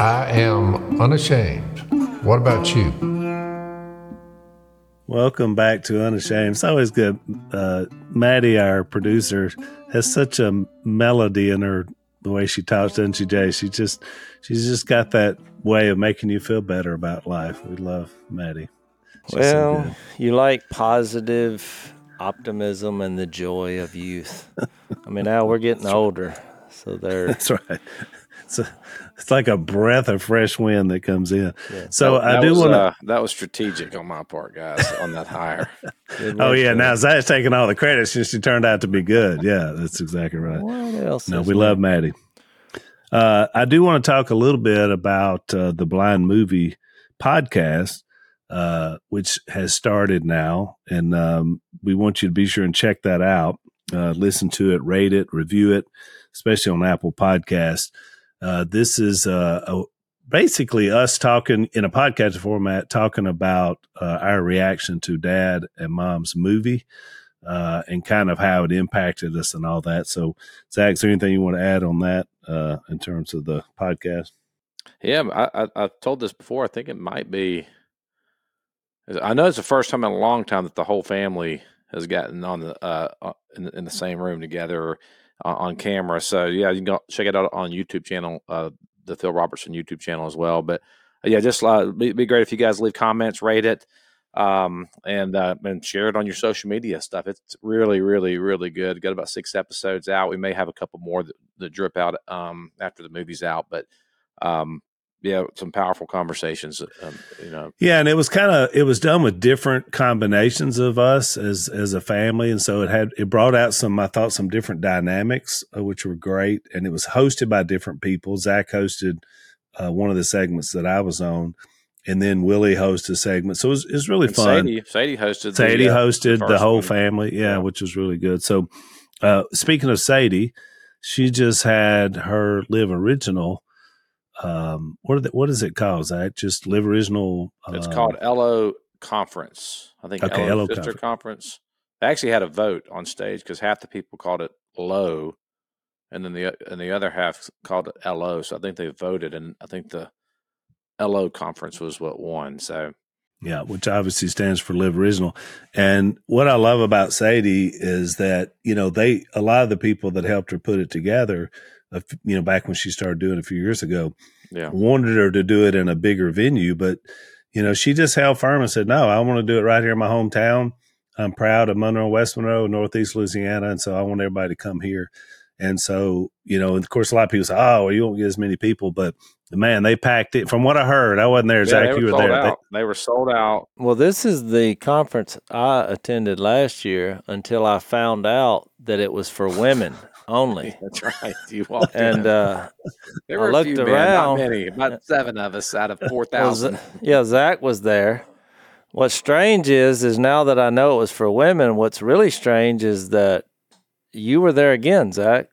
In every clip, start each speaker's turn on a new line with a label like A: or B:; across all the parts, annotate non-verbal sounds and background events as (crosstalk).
A: I am unashamed. What about you?
B: Welcome back to Unashamed. It's always good. Uh, Maddie, our producer, has such a melody in her the way she talks, doesn't she, Jay? She just she's just got that way of making you feel better about life. We love Maddie.
C: She's well, so you like positive optimism and the joy of youth. I mean, now we're getting older, so there. (laughs)
B: That's right. So it's like a breath of fresh wind that comes in. Yeah. So that, I that do want to. Uh,
D: that was strategic on my part, guys, on that hire. (laughs)
B: oh yeah, now Zach's taking all the credit since she turned out to be good. Yeah, that's exactly right. What else? No, we love Maddie. Uh, I do want to talk a little bit about uh, the Blind Movie podcast, uh, which has started now, and um, we want you to be sure and check that out. Uh, listen to it, rate it, review it, especially on Apple Podcasts. Uh, this is uh, a, basically us talking in a podcast format, talking about uh, our reaction to dad and mom's movie uh, and kind of how it impacted us and all that. So, Zach, is there anything you want to add on that uh, in terms of the podcast?
D: Yeah, I, I, I've told this before. I think it might be. I know it's the first time in a long time that the whole family has gotten on the uh, in, in the same room together uh, on camera. So yeah, you can go check it out on YouTube channel, uh, the Phil Robertson YouTube channel as well. But uh, yeah, just uh, be, be great if you guys leave comments, rate it, um, and uh, and share it on your social media stuff. It's really, really, really good. Got about six episodes out. We may have a couple more that, that drip out um, after the movie's out, but um, yeah, some powerful conversations. Um, you know,
B: yeah, and it was kind of it was done with different combinations of us as as a family, and so it had it brought out some I thought some different dynamics, uh, which were great, and it was hosted by different people. Zach hosted uh, one of the segments that I was on, and then Willie hosted a segment, so it was, it was really
D: and
B: fun.
D: Sadie, Sadie hosted.
B: Sadie the, uh, hosted the, the whole one. family, yeah, yeah, which was really good. So, uh, speaking of Sadie, she just had her live original um, what the, what is it called? Is that just live original?
D: Uh, it's called LO Conference. I think okay, LO, Sister Conference. Conference. They actually had a vote on stage because half the people called it low, and then the and the other half called it LO. So I think they voted, and I think the LO Conference was what won. So
B: yeah, which obviously stands for Live Original. And what I love about Sadie is that, you know, they, a lot of the people that helped her put it together you know, back when she started doing it a few years ago, yeah. wanted her to do it in a bigger venue, but you know, she just held firm and said, "No, I want to do it right here in my hometown. I'm proud of Monroe, West Monroe, Northeast Louisiana, and so I want everybody to come here." And so, you know, of course, a lot of people say, "Oh, well, you won't get as many people," but man, they packed it. From what I heard, I wasn't there. Zach, you were there.
D: They, they, were sold out.
C: Well, this is the conference I attended last year until I found out that it was for women only. (laughs)
D: That's right. You walked
C: and uh, (laughs)
D: there were I looked few, around. Man, not many, about seven of us out of (laughs) four thousand.
C: Yeah, Zach was there. What's strange is, is now that I know it was for women. What's really strange is that you were there again, Zach.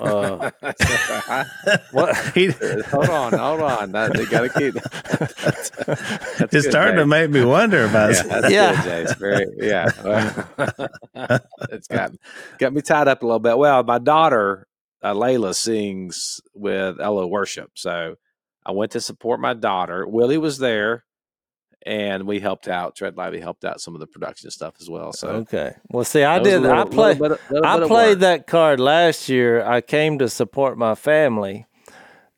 C: Uh, (laughs) (laughs)
D: what? (laughs) He, hold on, hold on. That, they got to keep.
B: That's, that's it's starting Jay. to make me wonder about.
D: Yeah, that's yeah. Good, It's very, yeah. it's got got me tied up a little bit. Well, my daughter uh, Layla sings with Ella Worship, so I went to support my daughter. Willie was there and we helped out. Tread Lively helped out some of the production stuff as well. So
C: okay, well, see, I did. Little, I played. I played that card last year. I came to support my family,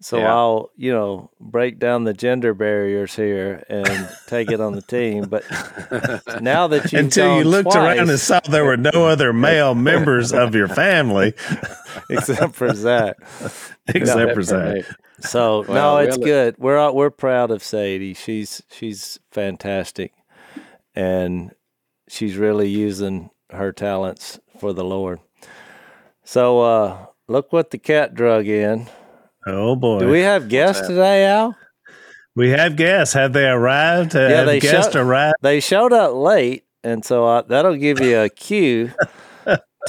C: so yeah. I'll you know break down the gender barriers here and take it on the team. But now that (laughs) you
B: until you looked
C: twice,
B: around and saw there were no other male members of your family (laughs)
C: except for Zach. (laughs)
B: except no, for Zach.
C: So (laughs) well, no, it's really. good. We're we're proud of Sadie. She's she's fantastic, and she's really using her talents for the Lord. So uh, look what the cat drug in.
B: Oh boy!
C: Do we have guests today, Al?
B: We have guests. Have they arrived? Yeah, have they guests showed, arrived.
C: They showed up late, and so I, that'll give you a cue (laughs)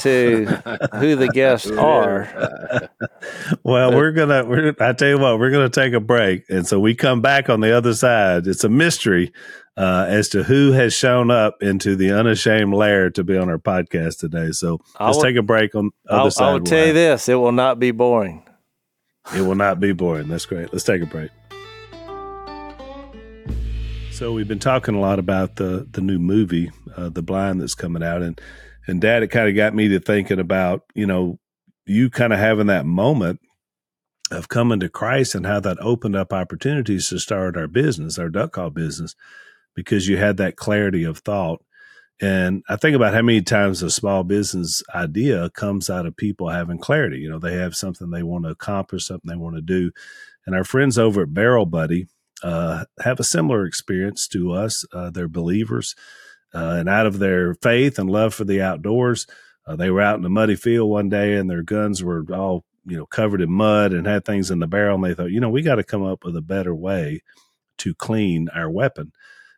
C: to who the guests (laughs) are. (laughs)
B: well, we're gonna. We're, I tell you what, we're gonna take a break, and so we come back on the other side. It's a mystery uh, as to who has shown up into the unashamed lair to be on our podcast today. So let's will, take a break on the other
C: I'll,
B: side. I
C: will tell you this: it will not be boring.
B: It will not be boring. That's great. Let's take a break. So we've been talking a lot about the the new movie, uh, The Blind, that's coming out, and and Dad, it kind of got me to thinking about you know you kind of having that moment of coming to Christ and how that opened up opportunities to start our business, our duck call business, because you had that clarity of thought. And I think about how many times a small business idea comes out of people having clarity. You know, they have something they want to accomplish, something they want to do. And our friends over at Barrel Buddy uh, have a similar experience to us. Uh, they're believers. Uh, and out of their faith and love for the outdoors, uh, they were out in a muddy field one day and their guns were all you know covered in mud and had things in the barrel and they thought you know we got to come up with a better way to clean our weapon.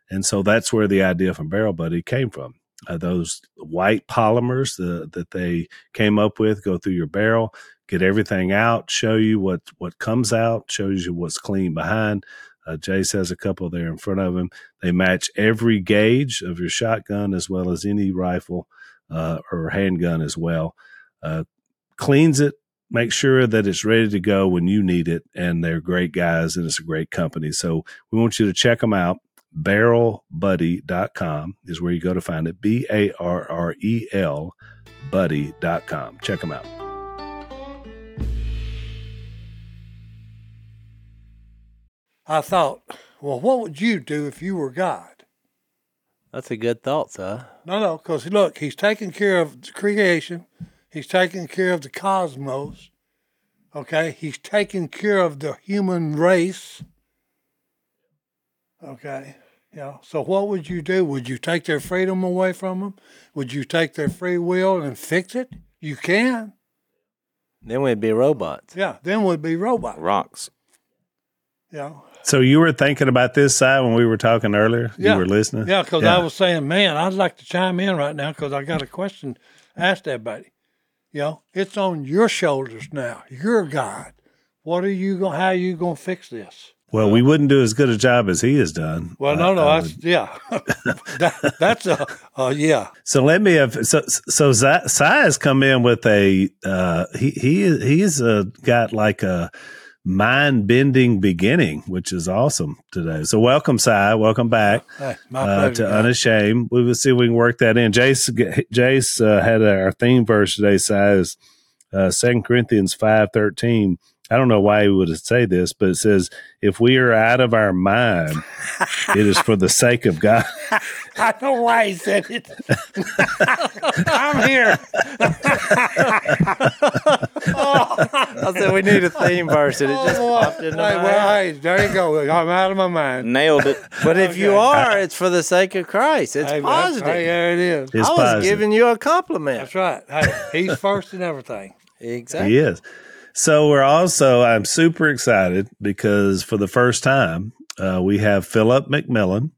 B: And so that's where the idea from barrel buddy came from. Uh, those white polymers uh, that they came up with go through your barrel get everything out show you what what comes out shows you what's clean behind uh, Jase has a couple there in front of him. They match every gauge of your shotgun as well as any rifle uh, or handgun as well. Uh, cleans it, make sure that it's ready to go when you need it. And they're great guys and it's a great company. So we want you to check them out. Barrelbuddy.com is where you go to find it. B A R R E L buddy.com. Check them out.
E: I thought, well, what would you do if you were God?
C: That's a good thought, sir.
E: No, no, because look, he's taking care of the creation. He's taking care of the cosmos. Okay, he's taking care of the human race. Okay, yeah. So what would you do? Would you take their freedom away from them? Would you take their free will and fix it? You can.
C: Then we'd be robots.
E: Yeah, then we'd be robots.
D: Rocks.
E: Yeah.
B: So you were thinking about this side when we were talking earlier?
E: Yeah.
B: You were listening?
E: Yeah, because I was saying, man, I'd like to chime in right now because I got a question asked everybody. You know, it's on your shoulders now. You're God. What are you going? To how are you going to fix this?
B: Well, we wouldn't do as good a job as he has done.
E: Well, no, no, that's yeah, (laughs) that, that's a uh, yeah.
B: So let me have so so Si has come in with a uh, he he he's uh, got like a mind bending beginning, which is awesome today. So welcome, Si. Welcome back
E: Hey,
B: uh, to. Unashamed. We will see if we can work that in. Jase Jase uh, had our theme verse today. Si is uh, Second Corinthians five thirteen. I don't know why he would say this, but it says, "If we are out of our mind, it is for the sake of God." (laughs)
E: I know why he said it. (laughs) I'm here.
C: I said we need a theme verse, and it just popped
E: hey,
C: into my
E: well,
C: head.
E: hey, there you go. I'm out of my mind.
D: Nailed it. (laughs)
C: But if you are, it's for the sake of Christ. It's
E: Hey,
C: positive.
E: Hey, there it is.
B: It's
C: I was
B: positive.
C: giving you a compliment.
E: That's right. Hey, he's first in everything.
C: Exactly.
B: He is. So we're also, I'm super excited because for the first time, uh, we have Phillip McMillan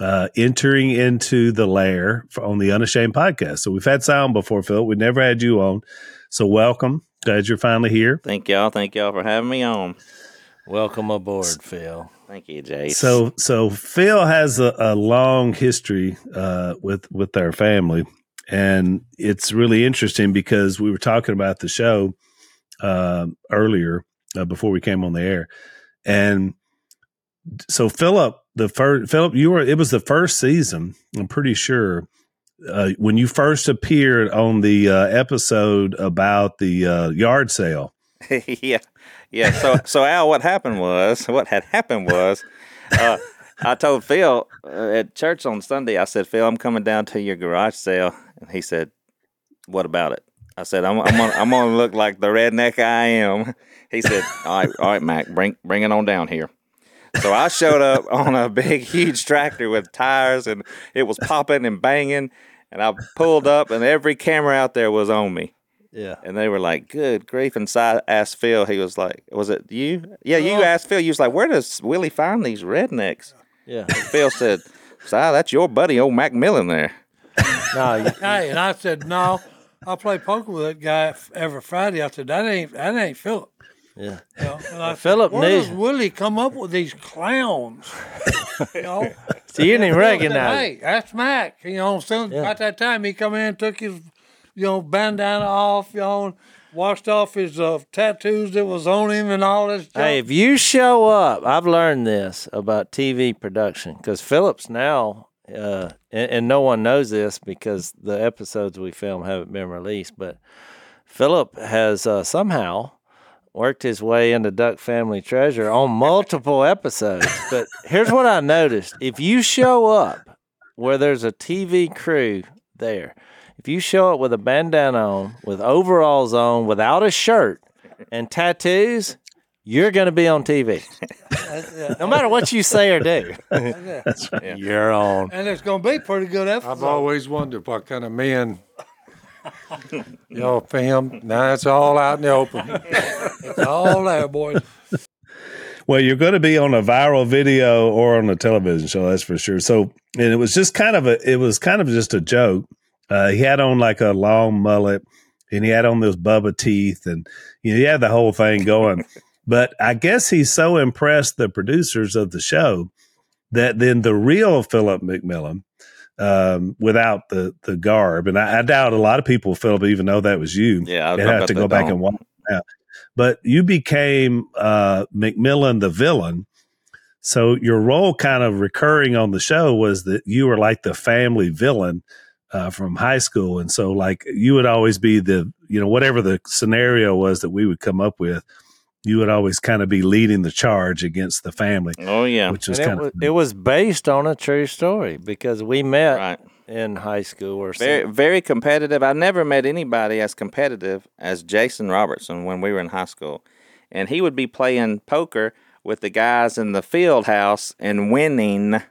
B: uh, entering into the lair for, on the Unashamed podcast. So we've had sound before, Phil. We never had you on. So welcome. Glad you're finally here.
F: Thank y'all. Thank y'all for having me on.
C: Welcome aboard, Phil.
F: Thank you, Jay.
B: So, so Phil has a, a long history uh, with with our family, and it's really interesting because we were talking about the show uh, earlier uh, before we came on the air, and so Phillip, the first Phillip, you were it was the first season. I'm pretty sure uh, when you first appeared on the uh, episode about the uh, yard sale. (laughs)
F: yeah, yeah. So, (laughs) so Al, what happened was, (laughs) what had happened was, uh, I told Phil uh, at church on Sunday. I said, Phil, I'm coming down to your garage sale, and he said, "What about it?" I said, "I'm, I'm gonna, I'm gonna look like the redneck I am." He said, "All right, all right, Mac, bring, bring it on down here." So I showed up on a big, huge tractor with tires, and it was popping and banging. And I pulled up, and every camera out there was on me.
C: Yeah.
F: And they were like, "Good grief!" And Si asked Phil. He was like, "Was it you?" Yeah, you
E: Oh.
F: asked Phil. You was like, "Where does Willie find these rednecks?"
C: Yeah.
F: Phil said, "Si, that's your buddy, old McMillan there."
C: No, you, (laughs)
E: Hey, and I said, no, I play poker with that guy every Friday. I said, that ain't that ain't Phillip.
C: Yeah.
E: Know? And I
C: Phillip
E: where does Willie come up with these clowns? you know, (laughs)
C: So you didn't even
E: Phil said,
C: recognize.
E: Hey, that's Mac. You know, soon
C: Yeah.
E: about that time he come in, took his, you know, bandana off, you know, washed off his uh, tattoos that was on him and all this. Stuff.
C: Hey, if you show up, I've learned this about TV production because Phillips now, uh, and, and no one knows this because the episodes we film haven't been released, but Phillip has uh, somehow worked his way into Duck Family Treasure on multiple episodes. But here's what I noticed: if you show up where there's a TV crew there, if you show up with a bandana on, with overalls on, without a shirt, and tattoos, you're going to be on TV. (laughs) no matter what you say or do, you're on.
E: And it's going to be pretty good episode.
G: I've always wondered what kind of men y'all film. Now it's all out in the open.
E: it's all there, boys.
B: Well, you're going to be on a viral video or on a television show, that's for sure. So, and it was just kind of a, it was kind of just a joke. Uh, he had on like a long mullet, and he had on those Bubba teeth, and you know, he had the whole thing going. but I guess he so impressed the producers of the show that then the real Phillip McMillan, um, without the the garb, and I, I, doubt a lot of people, Phillip, even know that was you.
F: Yeah,
B: they have to go back and watch. Out. But you became uh, McMillan the villain. So your role kind of recurring on the show was that you were like the family villain uh, from high school, and so like you would always be the you know whatever the scenario was that we would come up with, you would always kind of be leading the charge against the family.
F: Oh yeah,
B: which was kind
C: of it was based on a true story because we met right. in high school or
F: very
C: something.
F: very competitive. I never met anybody as competitive as Jason Robertson when we were in high school, and he would be playing poker with the guys in the field house and winning.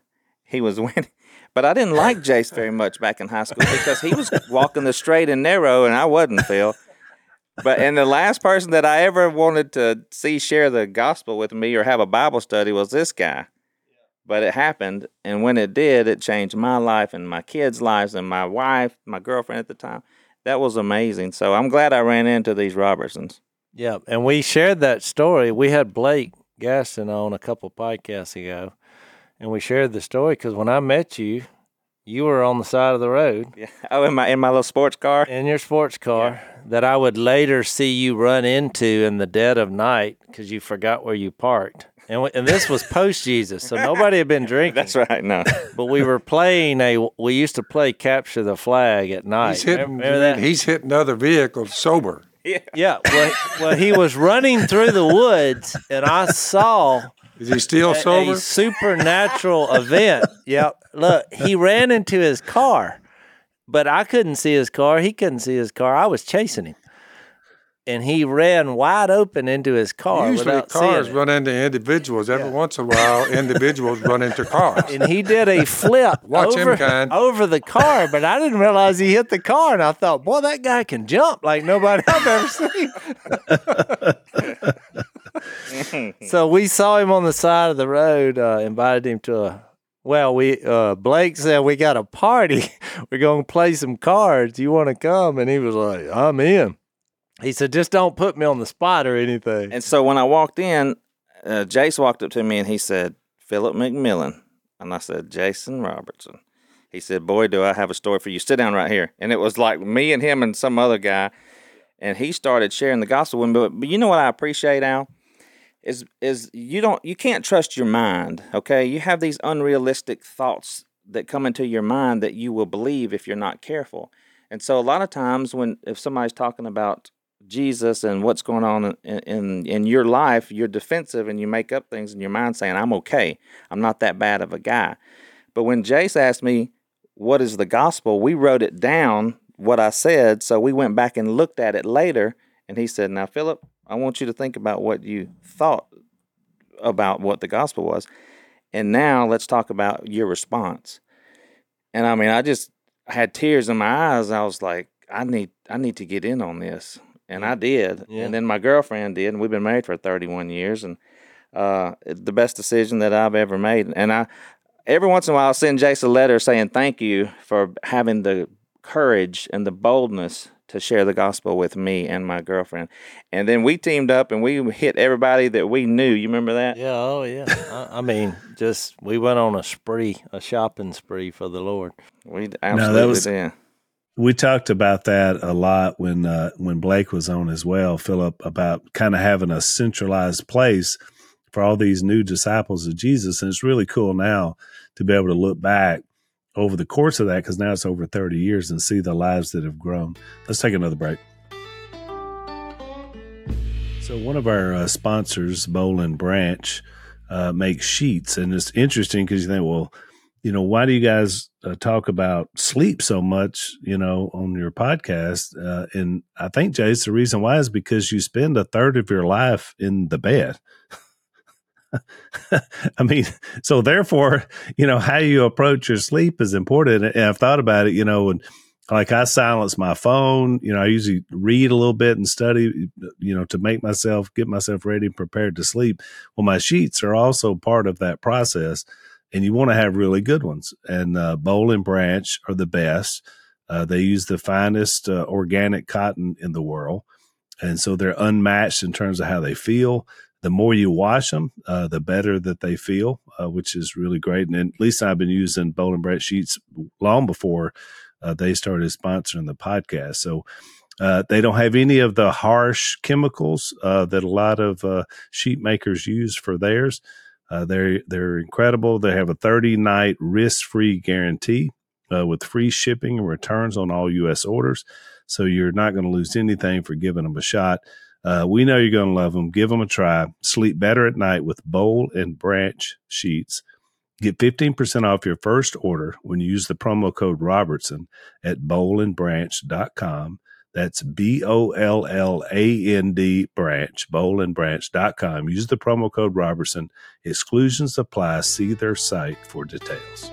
F: He was (laughs) winning. But I didn't like Jase very much back in high school because he was walking the straight and narrow, and I wasn't, Phil. But and the last person that I ever wanted to see share the gospel with me or have a Bible study was this guy. But it happened, and when it did, it changed my life and my kids' lives and my wife, my girlfriend at the time. That was amazing. So I'm glad I ran into these Robertsons.
C: Yeah, and we shared that story. We had Blake Gaston on a couple podcasts ago, and we shared the story because when I met you, you were on the side of the road.
F: Yeah. Oh, in my in my little sports car.
C: In your sports car yeah. That I would later see you run into in the dead of night because you forgot where you parked. And we, and this was post Jesus, so nobody had been (laughs) drinking.
F: That's right. No,
C: but we were playing a. We used to play capture the flag at night.
G: He's hitting. Remember that? He's hitting other vehicles sober.
C: Yeah. Yeah. Well, well, he was running through the woods, and I saw
G: is he still a, sober?
C: A supernatural event. Yep. Look, he ran into his car, but I couldn't see his car. He couldn't see his car. I was chasing him. And he ran wide open into his car.
G: Usually, cars run into individuals. Every yeah. once in a while, (laughs) individuals run into cars.
C: And he did a flip (laughs)
G: Watch
C: over,
G: him, kind.
C: over the car, but I didn't realize he hit the car. And I thought, boy, that guy can jump like nobody (laughs) I've ever seen. so we saw him on the side of the road, uh, invited him to a well, we uh, Blake said we got a party. (laughs) We're gonna play some cards. You want to come? And he was like, "I'm in." He said, "Just don't put me on the spot or anything."
F: And so when I walked in, uh, Jase walked up to me and he said, "Phillip McMillan," and I said, "Jason Robertson." He said, "Boy, do I have a story for you. Sit down right here." And it was like me and him and some other guy, and he started sharing the gospel with me. But, but you know what I appreciate, Al? Is is you don't you can't trust your mind okay? You have these unrealistic thoughts that come into your mind that you will believe if you're not careful. And so a lot of times when if somebody's talking about jesus and what's going on in, in in your life you're defensive and you make up things in your mind saying i'm okay. I'm not that bad of a guy. But when jase asked me what is the gospel? we wrote it down what i said so we went back and looked at it later and he said now philip I want you to think about what you thought about what the gospel was. And now let's talk about your response. And I mean, I just had tears in my eyes. I was like, I need I need to get in on this. And I did. Yeah. And then my girlfriend did, and we've been married for 31 years and uh, the best decision that I've ever made. And I every once in a while I'll send Jase a letter saying thank you for having the courage and the boldness to share the gospel with me and my girlfriend. And then we teamed up and we hit everybody that we knew. You remember that?
C: Yeah, oh yeah. I, I, mean, just we went on a spree, a shopping spree for the Lord.
F: We absolutely no, that was, did.
B: we talked about that a lot when uh, when Blake was on as well, Philip, about kind of having a centralized place for all these new disciples of Jesus, and it's really cool now to be able to look back over the course of that because now it's over 30 years and see the lives that have grown. Let's take another break. So, one of our uh, sponsors, Boll and Branch, uh, makes sheets. And it's interesting because you think, well, you know, why do you guys uh, talk about sleep so much, you know, on your podcast? Uh, and I think, Jase, the reason why is because you spend a third of your life in the bed. (laughs) (laughs) I mean, so therefore, you know, how you approach your sleep is important. And I've thought about it, you know, and like I silence my phone, you know, I usually read a little bit and study, you know, to make myself get myself ready and prepared to sleep. Well, my sheets are also part of that process, and you want to have really good ones. And uh, Boll and Branch are the best. Uh, they use the finest uh, organic cotton in the world, and so they're unmatched in terms of how they feel the more you wash them, uh, the better that they feel, uh, which is really great. And at least I've been using and Branch sheets long before uh, they started sponsoring the podcast. So uh, they don't have any of the harsh chemicals uh, that a lot of uh, sheet makers use for theirs. they're they're incredible. They have a 30 night risk free guarantee with free shipping and returns on all U.S. orders. So you're not going to lose anything for giving them a shot. Uh, we know you're going to love them. Give them a try. Sleep better at night with Boll and Branch sheets. Get 15% off your first order when you use the promo code Robertson at bollandbranch.com. That's B O L L A N D branch, bollandbranch.com. Use the promo code Robertson. Exclusions apply. See their site for details.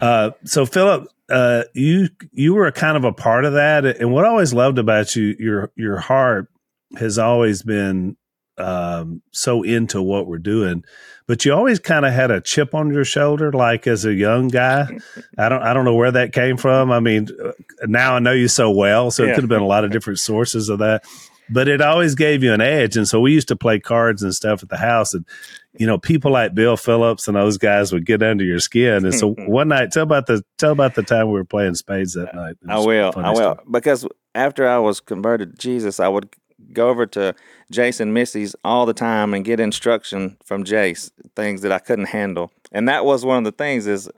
B: Uh, so Phillip, uh, you you were kind of a part of that, and what I always loved about you, your your heart has always been um, so into what we're doing, but you always kind of had a chip on your shoulder, like as a young guy. (laughs) I don't I don't know where that came from. I mean, uh, now I know you so well, so yeah. it could have been a lot of different sources of that but it always gave you an edge. And so we used to play cards and stuff at the house. And, you know, people like Bill Phillips and those guys would get under your skin. And so (laughs) one night, tell about the tell about the time we were playing spades that night.
F: I will. I will. Stuff. Because after I was converted to Jesus, I would go over to Jason Missy's all the time and get instruction from Jase, things that I couldn't handle. And that was one of the things is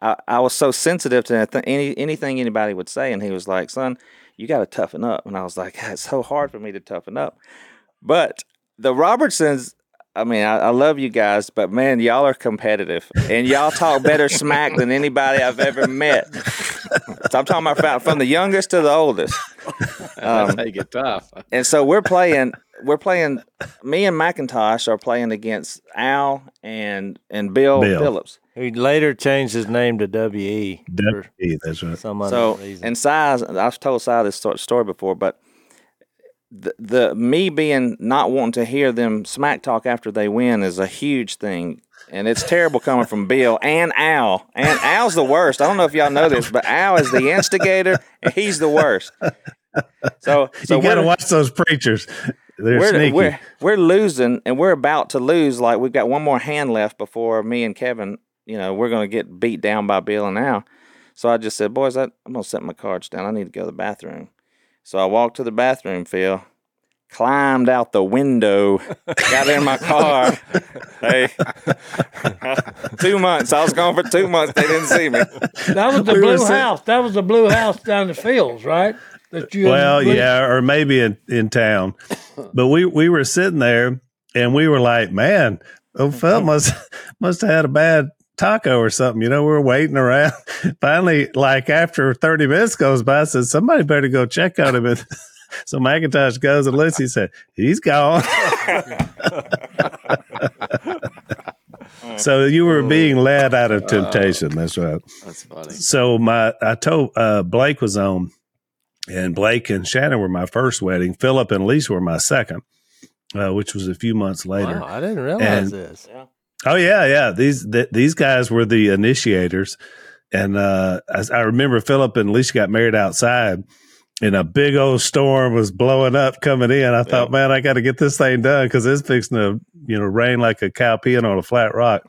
F: I, I was so sensitive to any anything anybody would say. And he was like, son, you got to toughen up. And I was like, it's so hard for me to toughen up. But the Robertsons, I mean, I, I, love you guys, but man, y'all are competitive and y'all talk better smack than anybody I've ever met. So I'm talking about from the youngest to the oldest. (laughs)
D: Um, That's how you get tough.
F: and so we're playing. We're playing. Me and McIntosh are playing against Al and and Bill, Bill. Phillips.
C: He later changed his name to W.E.
B: W.E. That's right.
F: Some so, reason. and size, I've told Si this story before, but the, the me being not wanting to hear them smack talk after they win is a huge thing. And it's terrible coming from Bill and Al. And Al's the worst. I don't know if y'all know this, but Al is the instigator, and he's the worst. So, so
B: you got to watch those preachers. They're
F: we're,
B: sneaky.
F: We're, we're losing, and we're about to lose. Like we've got one more hand left before me and Kevin you know, we're going to get beat down by Bill and Al. So I just said, boys, I, am going to set my cards down. I need to go to the bathroom. So I walked to the bathroom, Phil, climbed out the window, got in my car. hey, (laughs) two months. I was gone for two months. They didn't see me.
E: That was the we blue house. That was the blue house down the fields, right?
B: That you well, yeah, or maybe in, in town. But we, we were sitting there and we were like, man, Oh, Phil mm-hmm. must (laughs) must have had a bad taco or something. You know, we are waiting around. (laughs) Finally, like after 30 minutes goes by, I said, somebody better go check on him. And (laughs) so McIntosh goes and looks, he said, he's gone. (laughs) so you were being led out of temptation. That's right.
D: That's funny.
B: So my, I told, uh, Blake was on and Blake and Shannon were my first wedding. Phillip and Lisa were my second uh, which was a few months later.
C: Wow, I didn't realize and, this.
B: Yeah. Oh yeah, yeah. These th- these guys were the initiators, and uh, I, I remember Phillip and Alicia got married outside, and a big old storm was blowing up coming in. I thought, man, I got to get this thing done because it's fixing to you know rain like a cow peeing on a flat rock.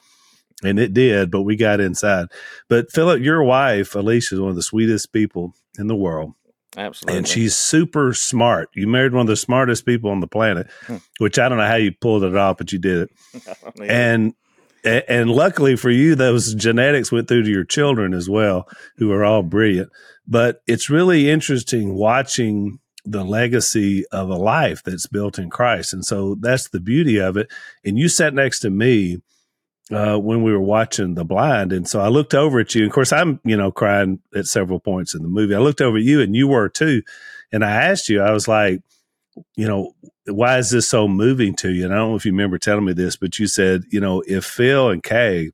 B: and it did, but we got inside. But Phillip, your wife Alicia is one of the sweetest people in the world.
F: Absolutely.
B: And she's super smart. You married one of the smartest people on the planet, hmm. which I don't know how you pulled it off, but you did it. (laughs) and and luckily for you, those genetics went through to your children as well, who are all brilliant. But it's really interesting watching the legacy of a life that's built in Christ. And so that's the beauty of it. And you sat next to me uh, when we were watching The Blind. And so I looked over at you. Of course, I'm, you know, crying at several points in the movie. I looked over at you and you were too. And I asked you, I was like, you know, why is this so moving to you? And I don't know if you remember telling me this, but you said, you know, if Phil and Kay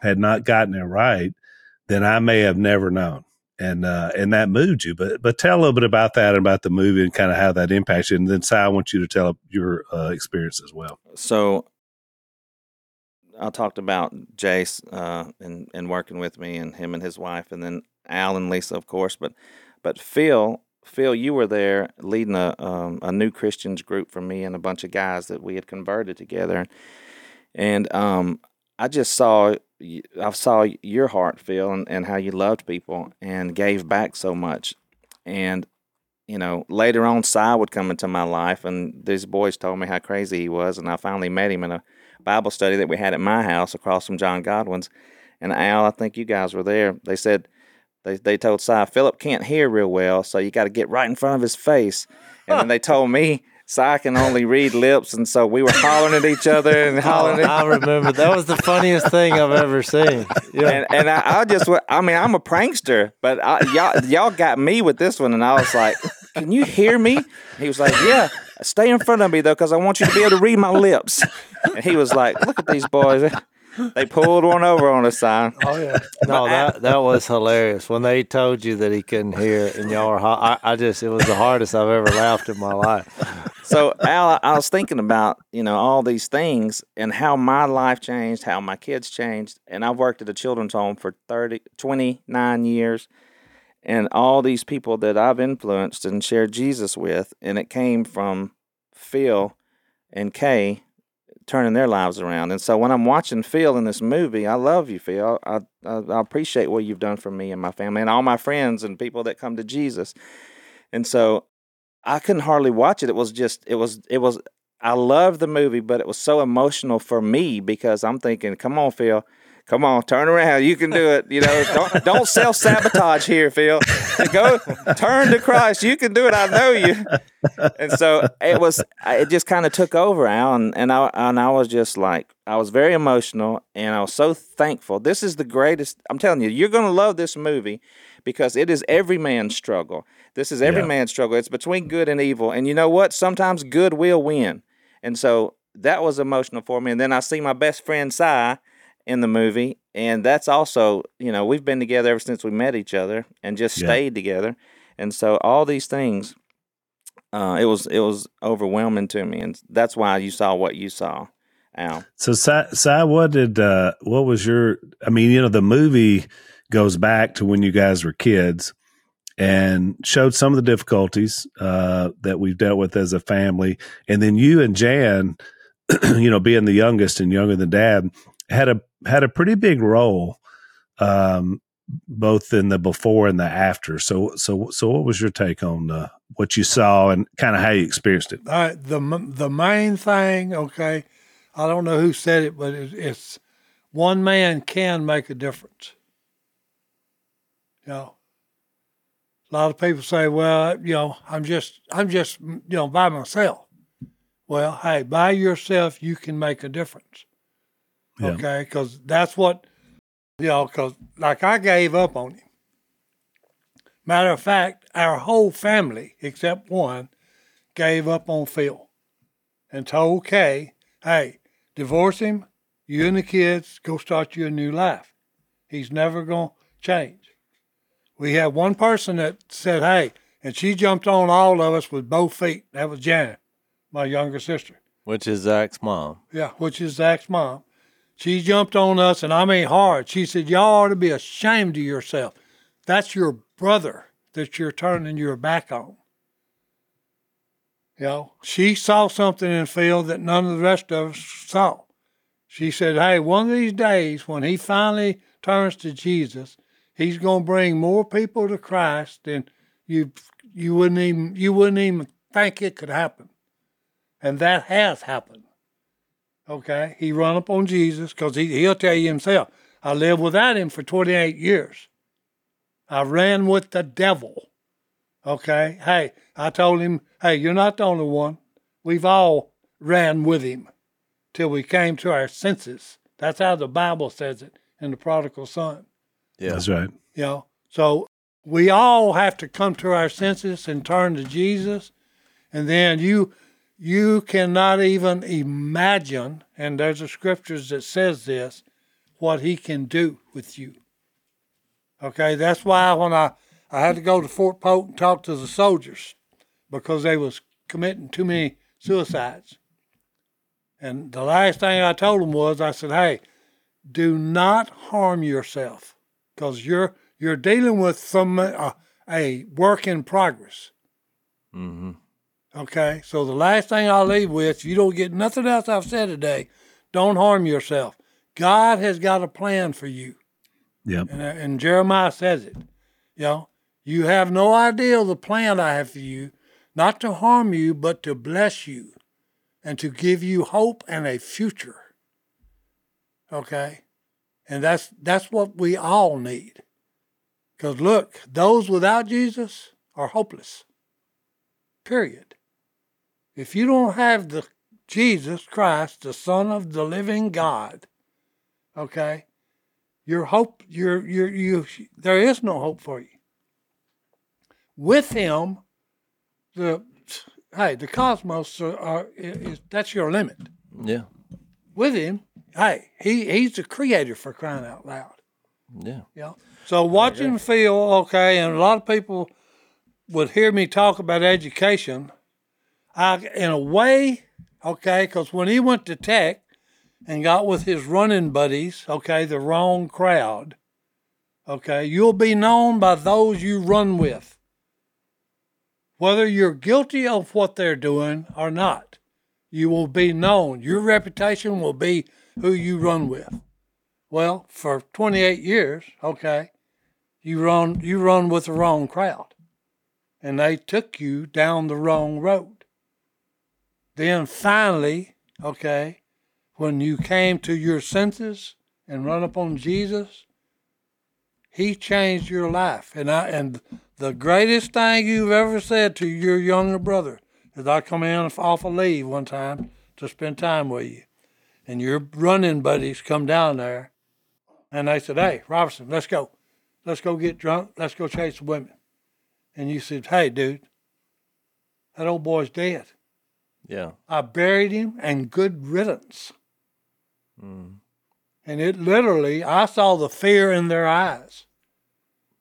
B: had not gotten it right, then I may have never known. And uh, and that moved you, but but tell a little bit about that and about the movie and kind of how that impacts you. And then, Si, I want you to tell your uh, experience as well.
F: So I talked about Jase uh, and and working with me and him and his wife, and then Al and Lisa, of course. But but Phil, Phil, you were there leading a um, a new Christians group for me and a bunch of guys that we had converted together, and um, I just saw I saw your heart, Phil, and, and how you loved people and gave back so much, and you know, later on, Si would come into my life, and these boys told me how crazy he was, and I finally met him in a Bible study that we had at my house across from John Godwin's. And Al, I think you guys were there. They said they they told Si Philip can't hear real well, so you got to get right in front of his face. And then they (laughs) told me Si can only read lips, and so we were hollering at each other and (laughs) hollering.
C: Oh, I remember that was the funniest thing I've ever seen.
F: Yeah. And, and I, I, just, I mean, I'm a prankster, but I, y'all, y'all got me with this one, and I was like, "Can you hear me?" He was like, "Yeah." Stay in front of me though, because I want you to be able to read my lips. And he was like, "Look at these boys." They pulled one over on us, sign.
C: Oh yeah. No, that that was hilarious when they told you that he couldn't hear and y'all were. I, I just it was the hardest I've ever laughed in my life.
F: So Al, I was thinking about you know all these things and how my life changed, how my kids changed, and I've worked at a children's home for 30, 29 years and all these people that I've influenced and shared Jesus with, and it came from Phil and Kay turning their lives around. And so when I'm watching Phil in this movie, I love you, Phil. I, I, I appreciate what you've done for me and my family and all my friends and people that come to Jesus. And so I couldn't hardly watch it. It was just, it was, it was, I loved the movie, but it was so emotional for me because I'm thinking, come on, Phil come on, turn around. You can do it. You know, don't don't self sabotage here, Phil. Go turn to Christ. You can do it. I know you. And so it was. It just kind of took over, Al, and, and I and I was just like, I was very emotional, and I was so thankful. This is the greatest. I'm telling you, you're going to love this movie because it is every man's struggle. This is every yeah. man's struggle. It's between good and evil, and you know what? Sometimes good will win. And so that was emotional for me. And then I see my best friend Si in the movie, and that's also you know we've been together ever since we met each other and just yeah. stayed together, and so all these things, uh, it was it was overwhelming to me, and that's why you saw what you saw. Al.
B: So, Si, what did uh, what was your? I mean, you know, the movie goes back to when you guys were kids and showed some of the difficulties uh, that we've dealt with as a family, and then you and Jan, (clears throat) you know, being the youngest and younger than Dad, had a had a pretty big role, um, both in the before and the after. So, so, so, what was your take on uh, what you saw and kind of how you experienced it?
E: Right, the the main thing, okay, I don't know who said it, but it, it's one man can make a difference. You know, a lot of people say, "Well, you know, I'm just, I'm just, you know, by myself." Well, hey, by yourself, you can make a difference. Yeah. Okay, because that's what you know. Because like I gave up on him. Matter of fact, our whole family except one gave up on Phil, and told Kay, "Hey, divorce him. You and the kids go start you a new life. He's never gonna change." We had one person that said, "Hey," and she jumped on all of us with both feet. That was Janet, my younger sister.
C: Which is Zach's mom.
E: Yeah, which is Zach's mom. She jumped on us, and I mean hard. She said, Y'all ought to be ashamed of yourself. That's your brother that you're turning your back on. You know, she saw something in Phil that none of the rest of us saw. She said, Hey, one of these days when he finally turns to Jesus, he's gonna bring more people to Christ than you you wouldn't even you wouldn't even think it could happen. And that has happened. Okay? He run up on Jesus because he, he'll tell you himself, I lived without him for 28 years. I ran with the devil. Okay? Hey, I told him, hey, you're not the only one. We've all ran with him till we came to our senses. That's how the Bible says it in the prodigal son.
B: Yeah. That's right.
E: You know, so we all have to come to our senses and turn to Jesus. And then you you cannot even imagine, and there's a scriptures that says this, what he can do with you. Okay, that's why when I, I had to go to Fort Polk and talk to the soldiers because they was committing too many suicides. And the last thing I told them was, I said, "Hey, do not harm yourself, because you're you're dealing with some uh, a work in progress."
C: Mm-hmm.
E: Okay, so the last thing I'll leave with, you don't get nothing else I've said today, don't harm yourself. God has got a plan for you.
B: Yep.
E: And, uh, and Jeremiah says it. You know, you have no idea the plan I have for you, not to harm you, but to bless you and to give you hope and a future. Okay? And that's that's what we all need. Because look, those without Jesus are hopeless. Period. If you don't have the Jesus Christ, the Son of the living God, okay, your hope, your your you there is no hope for you. With him, the hey, the cosmos are, are is, that's your limit.
C: Yeah.
E: With him, hey, he he's the creator for crying out loud.
C: Yeah.
E: Yeah. So watch and feel okay, and a lot of people would hear me talk about education. I, in a way, okay, because when he went to tech and got with his running buddies, okay, the wrong crowd, okay, you'll be known by those you run with whether you're guilty of what they're doing or not, you will be known. Your reputation will be who you run with. Well, for 28 years, okay, you run you run with the wrong crowd, and they took you down the wrong road. Then finally, okay, when you came to your senses and run upon Jesus, He changed your life, and I and the greatest thing you've ever said to your younger brother is I come in off a leave one time to spend time with you. And your running buddies come down there and they said, Hey, Robertson, let's go. Let's go get drunk. Let's go chase women. And you said, Hey, dude, that old boy's dead.
C: Yeah.
E: I buried him and good riddance.
C: Mm.
E: And it literally, I saw the fear in their eyes.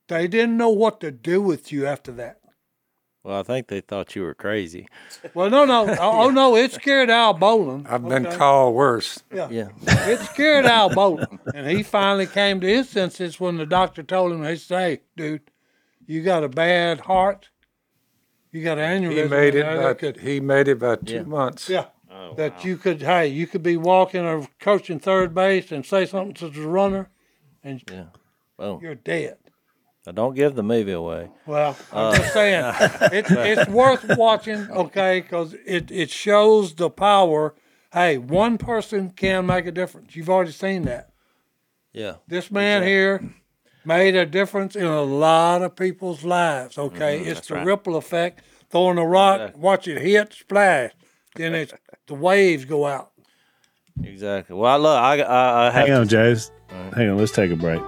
E: They didn't know what to do with you after that.
C: Well, I think they thought you were crazy. (laughs)
E: Well, no, no. (laughs) Oh, oh no, it scared Al Bolin.
G: I've been called worse.
E: Yeah.
C: Yeah. (laughs)
E: It scared Al Bolin. And he finally came to his senses when the doctor told him, he said, hey, dude, you got a bad heart. You got an aneurysm.
G: He made
E: in
G: it
E: there that
G: about,
E: could-
G: he made it about two
C: Yeah.
G: months.
E: yeah.
F: Oh,
E: that
F: wow.
E: you could, hey, you could be walking or coaching third base and say something to the runner and
C: Yeah. Well,
E: you're dead.
C: now don't give the movie away.
E: Well, I'm uh, just saying, (laughs) it's it's worth watching, okay, because it, it shows the power. Hey, one person can make a difference. You've already seen that.
C: Yeah.
E: This man here made a difference in a lot of people's lives, okay? it's the ripple effect. Throwing a rock, watch it hit, splash. Then it's, the waves go out.
C: Exactly. Well, look, I I, I have
B: Hang on,
C: to,
B: James. Hang on. Let's take a break.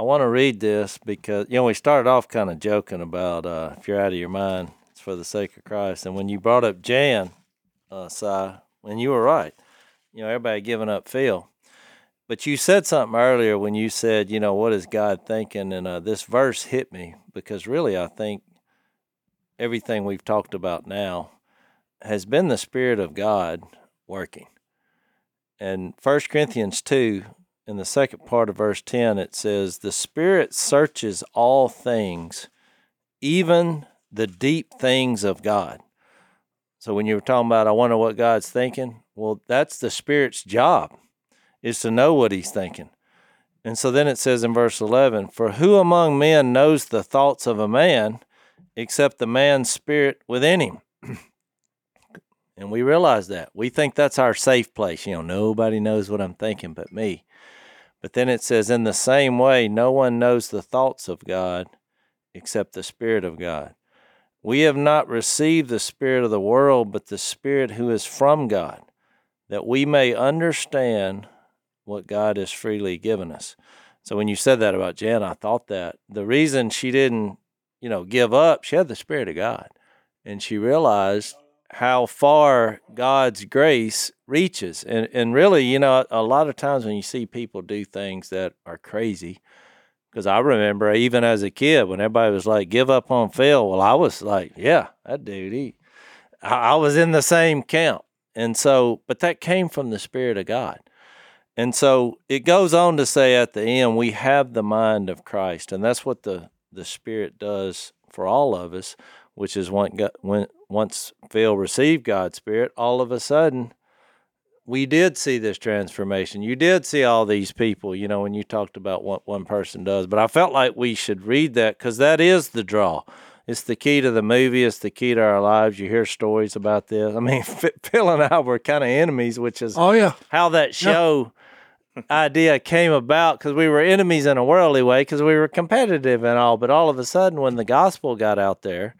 C: I want to read this because you know we started off kind of joking about uh, if you're out of your mind, it's for the sake of Christ. And when you brought up Jan, uh, Si, and you were right, you know everybody giving up Phil, but you said something earlier when you said, you know, what is God thinking? And uh, this verse hit me because really I think everything we've talked about now has been the Spirit of God working. And First Corinthians two in the second part of verse 10, it says, The Spirit searches all things, even the deep things of God. So when you were talking about, I wonder what God's thinking. Well, that's the Spirit's job, is to know what He's thinking. And so then it says in verse 11, For who among men knows the thoughts of a man except the man's spirit within him? (clears throat) and we realize that. We think that's our safe place. You know, nobody knows what I'm thinking but me. But then it says, In the same way, no one knows the thoughts of God except the Spirit of God. We have not received the Spirit of the world, but the Spirit who is from God, that we may understand what God has freely given us. So when you said that about Jan, I thought that the reason she didn't, you know, give up, she had the Spirit of God. And she realized how far God's grace reaches. And and really, you know, a lot of times when you see people do things that are crazy, because I remember even as a kid when everybody was like, "Give up on Phil," well, I was like, "Yeah, that dude, he." I was in the same camp, and so, but that came from the Spirit of God. And so it goes on to say at the end, we have the mind of Christ. And that's what the, the Spirit does for all of us, which is when, when once Phil received God's Spirit, all of a sudden we did see this transformation. You did see all these people, you know, when you talked about what one person does. But I felt like we should read that because that is the draw. It's the key to the movie. It's the key to our lives. You hear stories about this. I mean, (laughs) Phil and I were kind of enemies, which is
E: oh yeah
C: how that show yeah. idea came about because we were enemies in a worldly way because we were competitive and all. But all of a sudden, when the gospel got out there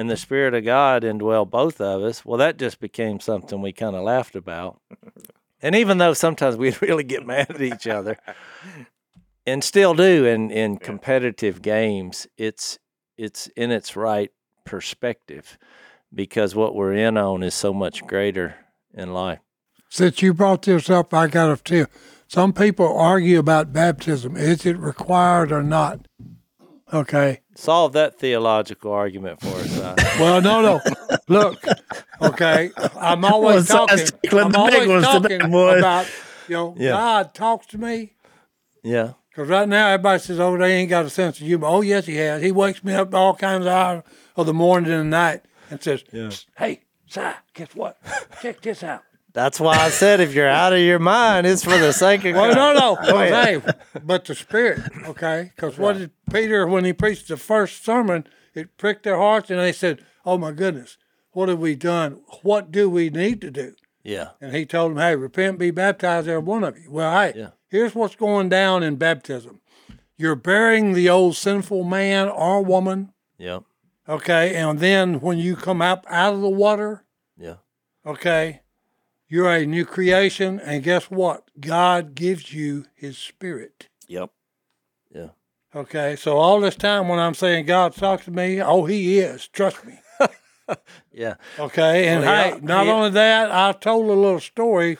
C: and the Spirit of God indwell both of us, well, that just became something we kind of laughed about. (laughs) And even though sometimes we'd (laughs) really get mad at each other, (laughs) and still do in in competitive games, it's it's in its right perspective because what we're in on is so much greater in life.
E: Since you brought this up, I got to tell. Some people argue about baptism. Is it required or not? Okay.
C: Solve that theological argument for us. (laughs)
E: well, no, no. Look, okay. I'm always well, talking. I'm always talking today, about, you know, yeah. God talks to me.
C: Yeah.
E: Because right now everybody says, "Oh, they ain't got a sense of humor." Oh, yes, he has. He wakes me up all kinds of hours of the morning and the night and says, yeah. "Hey, Si, guess what? Check this out."
C: That's why I said if you're out of your mind, it's for the sake of oh,
E: well, God. no, no. hey, but the Spirit, okay? Because what did Peter, when he preached the first sermon, it pricked their hearts and they said, "Oh my goodness, what have we done? What do we need to do?"
C: Yeah.
E: And he told them, "Hey, repent, be baptized, every one of you." Well, hey, yeah here's what's going down in baptism you're burying the old sinful man or woman.
C: Yeah.
E: Okay. And then when you come up out of the water,
C: yeah.
E: Okay. You're a new creation. And guess what? God gives you his spirit.
C: Yep. Yeah.
E: Okay. So all this time when I'm saying God talks to me, oh, he is. Trust me. (laughs)
C: yeah.
E: Okay. And well, hey, not only that, I told a little story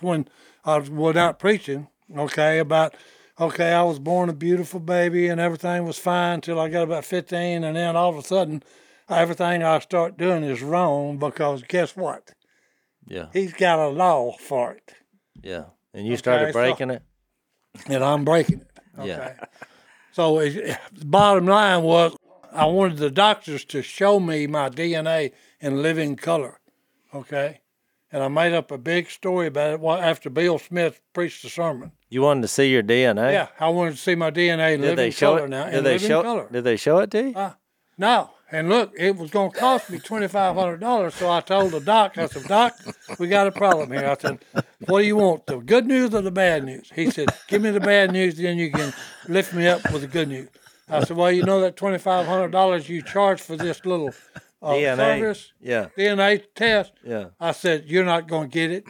E: when I was without preaching okay, about, okay, I was born a beautiful baby and everything was fine until I got about 15. And then all of a sudden, everything I start doing is wrong because guess what?
C: Yeah.
E: He's got a law for it.
C: Yeah. And you okay, started breaking so, it?
E: And I'm breaking it. Okay. Yeah. So it, the bottom line was I wanted the doctors to show me my DNA in living color. Okay and I made up a big story about it after Bill Smith preached the sermon.
C: You wanted to see your DNA?
E: Yeah, I wanted to see my DNA in did living color
C: it?
E: now.
C: Did they show? Color. Did they show it to you? Uh,
E: no. And look, it was going to cost me twenty five hundred dollars. So I told the doc, I said, "Doc, we got a problem here." I said, "What do you want? The good news or the bad news?" He said, "Give me the bad news, then you can lift me up with the good news." I said, "Well, you know that twenty five hundred dollars you charge for this little uh, DNA. service,
C: yeah,
E: DNA test.
C: Yeah.
E: I said, you're not going to get it.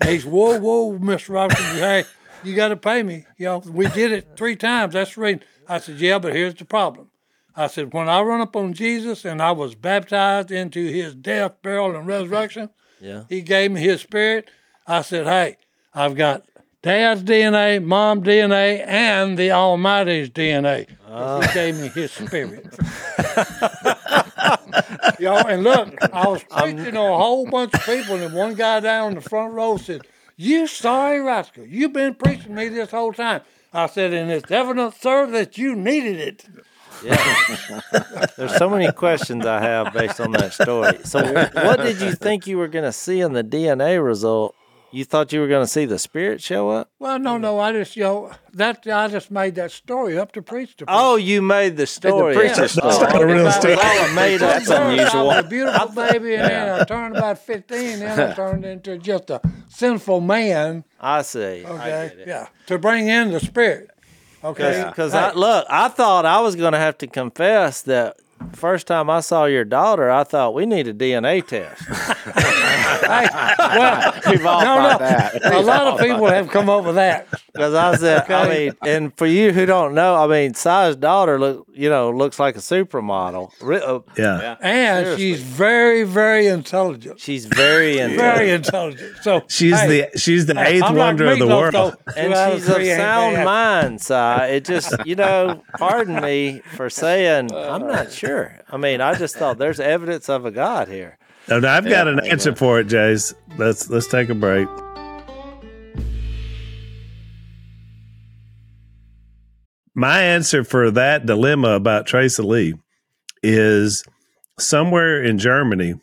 E: And he's, whoa, whoa, Mr. Robertson, hey, you got to pay me. You know, we did it three times. That's the reason. I said, yeah, but here's the problem. I said, when I run up on Jesus and I was baptized into his death, burial, and resurrection, (laughs)
C: yeah.
E: he gave me his spirit. I said, hey, I've got dad's DNA, mom DNA, and the Almighty's DNA. Uh. He gave me his spirit. (laughs) know, and look, I was preaching to a whole bunch of people, and one guy down in the front row said, You sorry rascal, you've been preaching to me this whole time. I said, And it's evident, sir, that you needed it.
C: Yeah. There's so many questions I have based on that story. So, what did you think you were going to see in the DNA result? You thought you were going to see the spirit show up?
E: Well, no, no. I just, you know, that I just made that story up to preach to.
C: Oh, you made the story.
F: preacher
C: up.
F: story.
B: That's not a real
E: About-
B: story.
C: all made up.
F: That's unusual.
E: I was a beautiful (laughs) baby, and then I turned about fifteen, and I turned into just a sinful man.
C: I see.
E: Okay, yeah, to bring in the spirit. Okay,
C: Because I look, I thought I was going to have to confess that first time I saw your daughter, I thought we need a DNA test. (laughs)
E: Hey, well,
D: We've all
E: no, no.
D: that.
E: A lot of people have come up with that.
C: Because I said, I mean, and for you who don't know, I mean, Si's daughter look, you know, looks like a supermodel. Re- uh,
B: Yeah.
E: And
C: Seriously.
E: she's very, very intelligent.
C: She's very in
E: Very intelligent. So
B: She's
E: hey,
B: the she's the
E: hey,
B: eighth
E: I'm like
B: wonder of the world.
E: though. (laughs)
C: And she's of
E: three ain't
C: sound mind, Si. It just, you know, pardon me for saying I'm not sure. I mean, I just thought there's evidence of a God here.
B: No, no, I've got an answer for it, Jase. Let's let's take a break. My answer for that dilemma about Trasie Lee is somewhere in Germany,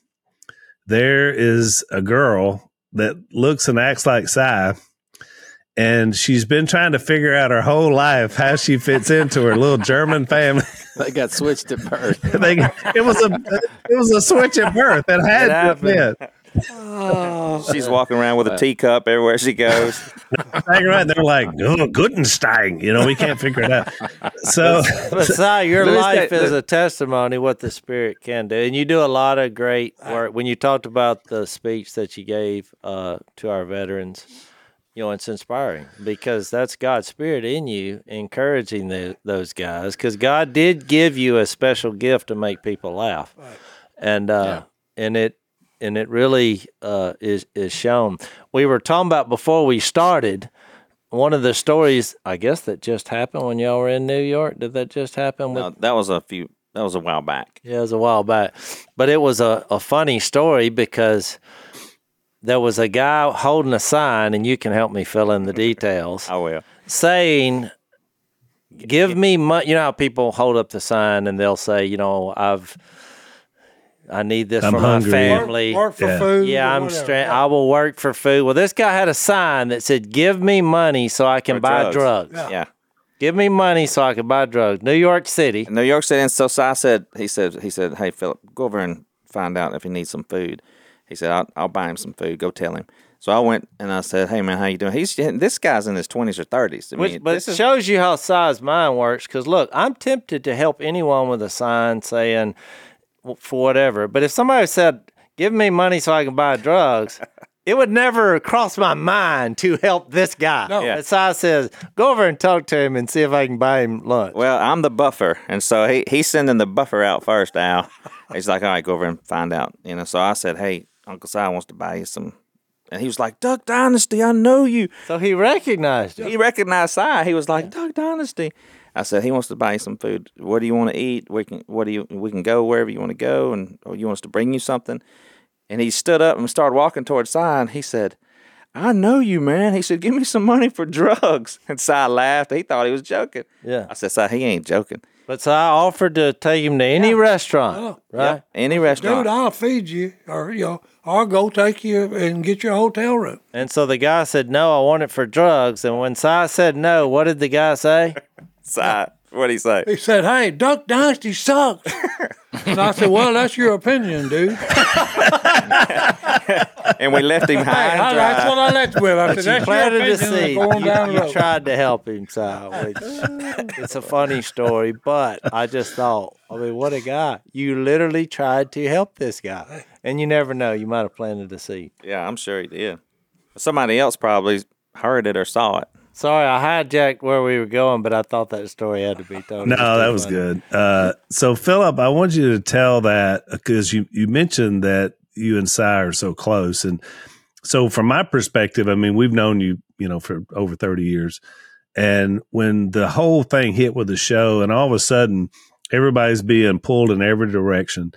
B: there is a girl that looks and acts like Si, and she's been trying to figure out her whole life how she fits into her little German family. (laughs)
D: They got switched at birth.
B: they, it was a it was a switch at birth. It had
C: It
B: to have
C: happened.
B: been.
F: She's walking around with a teacup everywhere she goes. (laughs)
B: Hang around. They're like, oh, Gutenstein. You know, we can't figure it out. So,
C: But (laughs) Si, your life
F: say-
C: is a testimony what the Spirit can do, and you do a lot of great work. When you talked about the speech that you gave uh, to our veterans, you know, it's inspiring because that's God's Spirit in you, encouraging the, those guys. Because God did give you a special gift to make people laugh, and uh, and it and it really uh, is is shown. We were talking about before we started one of the stories, I guess, that just happened when y'all were in New York. Did that just happen? With,
F: No, that was a few. That was a while back.
C: yeah, it was a while back, but it was a, a funny story because there was a guy holding a sign, and you can help me fill in the details,
F: I will.
C: saying, "Give me money." You know how people hold up the sign and they'll say, "You know, I've." I need this
B: I'm
C: for
B: hungry.
C: my family.
E: work for
B: Yeah.
E: food.
C: Yeah, I'm
E: whatever.
C: straight. I will work for food. Well, this guy had a sign that said, "Give me money so I can
F: For
C: buy
F: drugs.
C: drugs.
E: Yeah.
F: Yeah.
C: Give me money so I can buy drugs." New York City.
F: New York City. And so Si said, he said, he said, hey Phillip, go over and find out if he needs some food. He said, I'll, I'll buy him some food. Go tell him. So I went and I said, hey man, how you doing? He's this guy's in his twenties or thirties. I
C: Which,
F: mean,
C: but
F: this
C: it
F: is
C: shows you how Si's mind works. Because look, I'm tempted to help anyone with a sign saying w- for whatever. But if somebody said, "Give me money so I can buy drugs," (laughs) it would never cross my mind to help this guy.
E: No.
F: Yeah.
C: But size says, "Go over and talk to him and see if I can buy him lunch."
F: Well, I'm the buffer, and so he he's sending the buffer out first. Al, (laughs) he's like, all right, go over and find out. You know, so I said, hey, Uncle Si wants to buy you some, and he was like, Duck Dynasty, I know you.
C: so he recognized it.
F: He recognized Si. He was like, Duck Dynasty. I said, he wants to buy you some food. What do you want to eat? We can, what do you, we can go wherever you want to go, and or you want us to bring you something. And he stood up and started walking towards Si, and he said, I know you, man. He said, give me some money for drugs. And Si laughed. He thought he was joking.
C: Yeah.
F: I said, Si, he ain't joking.
C: But so I offered to take him to any restaurant, oh, right?
F: Any restaurant.
E: Dude, I'll feed you, or you know, I'll go take you and get your hotel room.
C: And so the guy said, "No, I want it for drugs." And when Si said no, what did the guy say? (laughs)
F: Si, what'd he say?
E: He said, "Hey, Duck Dynasty sucks." and I said, "Well, that's your opinion, dude." (laughs)
F: And we left him high
E: Hey,
F: and
E: I, that's what I left with. I said,
C: You
E: "That's your
C: planted a
E: opinion."
C: seed.
E: and Going down
C: You,
E: the
C: tried to help him, Si. Which it's a funny story, but I just thought, I mean, what a guy! You literally tried to help this guy, and you never know. You might have planted a seed.
F: Yeah, I'm sure he did. Somebody else probably heard it or saw it.
C: Sorry, I hijacked where we were going, but I thought that story had to be told.
B: No, that was
C: funny.
B: good. Uh, so, Phillip, I want you to tell that because you, you mentioned that you and Si are so close. And so, from my perspective, I mean, we've known you, you know, for over 30 years. And when the whole thing hit with the show, and all of a sudden everybody's being pulled in every direction,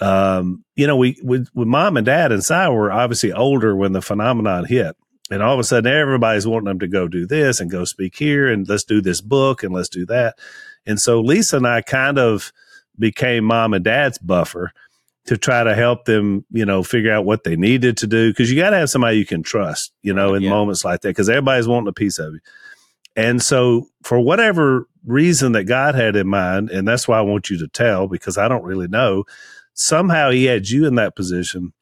B: um, you know, we with, with mom and dad and Si were obviously older when the phenomenon hit. And all of a sudden, everybody's wanting them to go do this and go speak here and let's do this book and let's do that. And so Lisa and I kind of became mom and dad's buffer to try to help them, you know, figure out what they needed to do. Cause you got to have somebody you can trust, you know, in yeah. moments like that. Cause everybody's wanting a piece of you. And so, for whatever reason that God had in mind, and that's why I want you to tell because I don't really know, somehow He had you in that position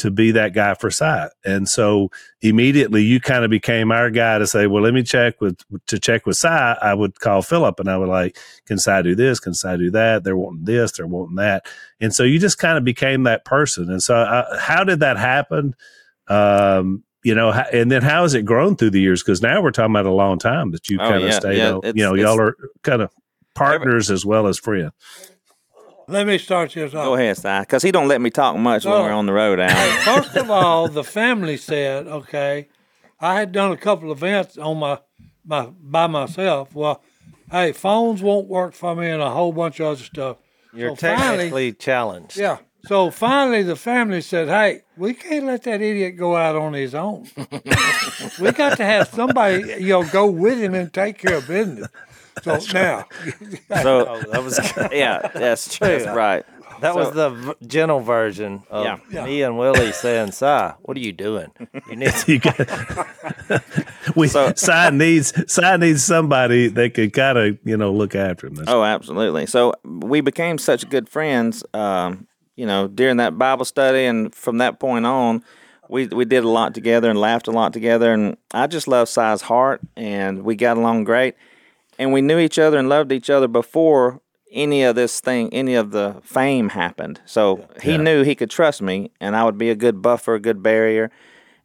B: to be that guy for Si. And so immediately you kind of became our guy to say, well, let me check with, to check with Si. I would call Phillip and I would like, can Si do this? Can Si do that? They're wanting this, they're wanting that. And so you just kind of became that person. And so uh, how did that happen? Um, you know, and then how has it grown through the years? Because now we're talking about a long time that you oh, kind of yeah, stayed. Yeah, you know, y'all are kind of partners as well as friends.
E: Let me start this off.
F: Go ahead, Si, because he don't let me talk much when we're on the road. Out. (laughs)
E: First of all, the family said, okay, I had done a couple events on my my by myself. Well, hey, phones won't work for me and a whole bunch of other stuff.
C: You're so technically finally, challenged.
E: Yeah. So finally, the family said, "Hey, we can't let that idiot go out on his own. (laughs) we got to have somebody, you know, go with him and take care of business." (laughs) (laughs) So now, (laughs)
F: so oh, that was yeah, that's true. That's right.
C: That so, was the v- gentle version of yeah. me and Willie saying, "Si, what are you doing? You need to." you
B: got, we so, Si needs Si needs somebody that could kind of you know look after him.
F: That's oh, absolutely. So we became such good friends. Um, you know, during that Bible study, and from that point on, we we did a lot together and laughed a lot together. And I just love Si's heart, and we got along great. And we knew each other and loved each other before any of this thing, any of the fame happened. So he yeah. knew he could trust me, and I would be a good buffer, a good barrier,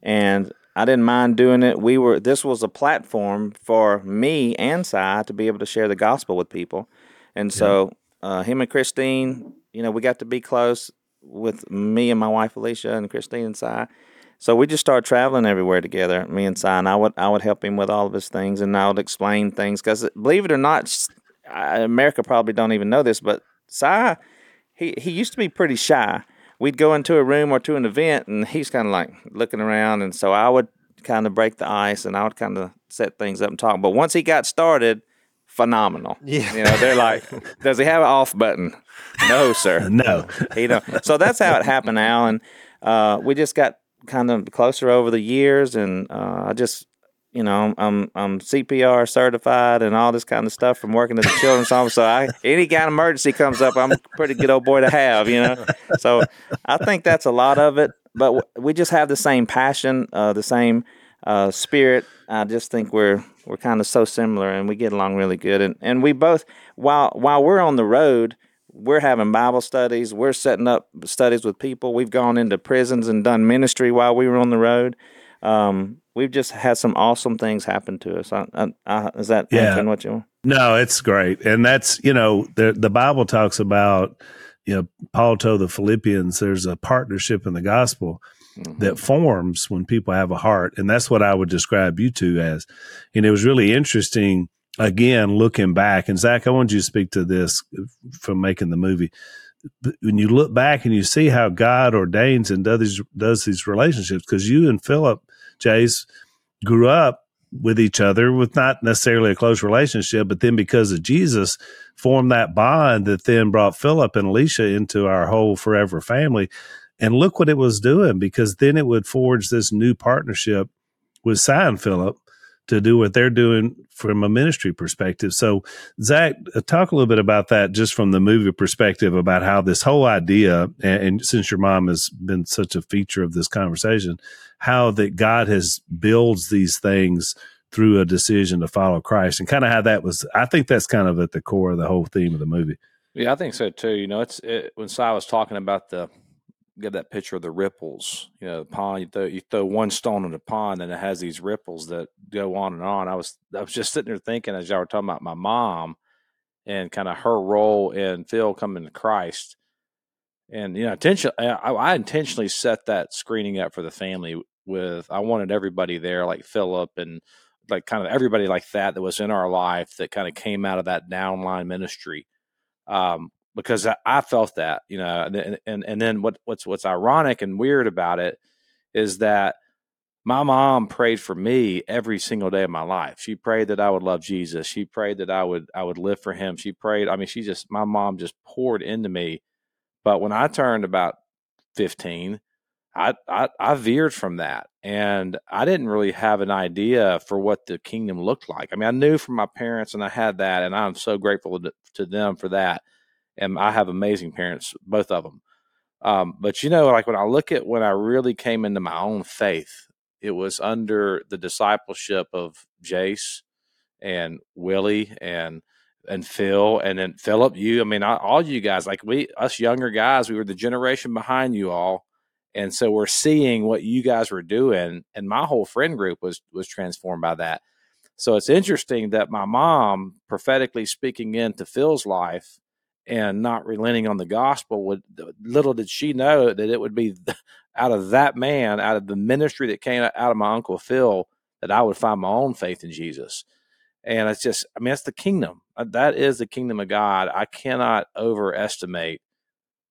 F: and I didn't mind doing it. We were this was a platform for me and Si to be able to share the gospel with people, and so uh, him and Christine you know, we got to be close with me and my wife Alicia and Christine and Si. So we just started traveling everywhere together, me and Si, and I would I would help him with all of his things, and I would explain things because believe it or not, America probably don't even know this, but Si, he he used to be pretty shy. We'd go into a room or to an event, and he's kind of like looking around, and so I would kind of break the ice, and I would kind of set things up and talk. But once he got started, phenomenal. Yeah. You know, they're like, does he have an off button? No, sir. (laughs)
B: no.
F: You know, so that's how it happened, Alan. Uh, we just got kind of closer over the years. And uh, I just, you know, I'm I'm CPR certified and all this kind of stuff from working at the children's home. So I, (laughs) any kind of emergency comes up, I'm a pretty good old boy to have, you know. So I think that's a lot of it. But we just have the same passion, uh, the same uh, spirit. I just think we're we're kind of so similar, and we get along really good. And and we both while while we're on the road, we're having Bible studies. We're setting up studies with people. We've gone into prisons and done ministry while we were on the road. Um, we've just had some awesome things happen to us. I, I, I, is that yeah. what you want?
B: No, it's great, and that's you know the the Bible talks about you know Paul told the Philippians there's a partnership in the gospel mm-hmm. that forms when people have a heart. And that's what I would describe you two as. And it was really interesting, again, looking back. And Zach, I want you to speak to this from making the movie. When you look back and you see how God ordains and does these, does these relationships, because you and Phillip, Jase, grew up with each other with not necessarily a close relationship, but then because of Jesus, formed that bond that then brought Phillip and Alicia into our whole forever family. And look what it was doing because then it would forge this new partnership with Si and Phillip to do what they're doing from a ministry perspective. So, Zach, uh, talk a little bit about that just from the movie perspective about how this whole idea, and, and, since your mom has been such a feature of this conversation, how that God has builds these things through a decision to follow Christ and kind of how that was. I think that's kind of at the core of the whole theme of the movie.
D: Yeah, I think so too. You know, it's it, when Si was talking about the get that picture of the ripples. You know, the pond. You throw, you throw one stone in the pond, and it has these ripples that go on and on. I was I was just sitting there thinking as y'all were talking about my mom and kind of her role in Phil coming to Christ. And you know, intention. I, I intentionally set that screening up for the family with. I wanted everybody there, like Philip and like kind of everybody like that that was in our life that kind of came out of that downline ministry. Um, because I, I felt that, you know, and, and and then what what's what's ironic and weird about it is that my mom prayed for me every single day of my life. She prayed that I would love Jesus. She prayed that I would I would live for him. She prayed, I mean, she just my mom just poured into me. But when I turned about 15, I, I, I veered from that and I didn't really have an idea for what the kingdom looked like. I mean, I knew from my parents and I had that and I'm so grateful to, to them for that. And I have amazing parents, both of them. Um, but you know, like when I look at when I really came into my own faith, it was under the discipleship of Jase and Willie and and Phil and then Phillip. You, I mean, all you guys, like we, us younger guys, we were the generation behind you all and so we're seeing what you guys were doing and my whole friend group was was transformed by that so it's interesting that my mom prophetically speaking into phil's life and not relenting on the gospel would little did she know that it would be out of that man out of the ministry that came out of my uncle phil that i would find my own faith in jesus and it's just i mean it's the kingdom uh, that is the kingdom of god i cannot overestimate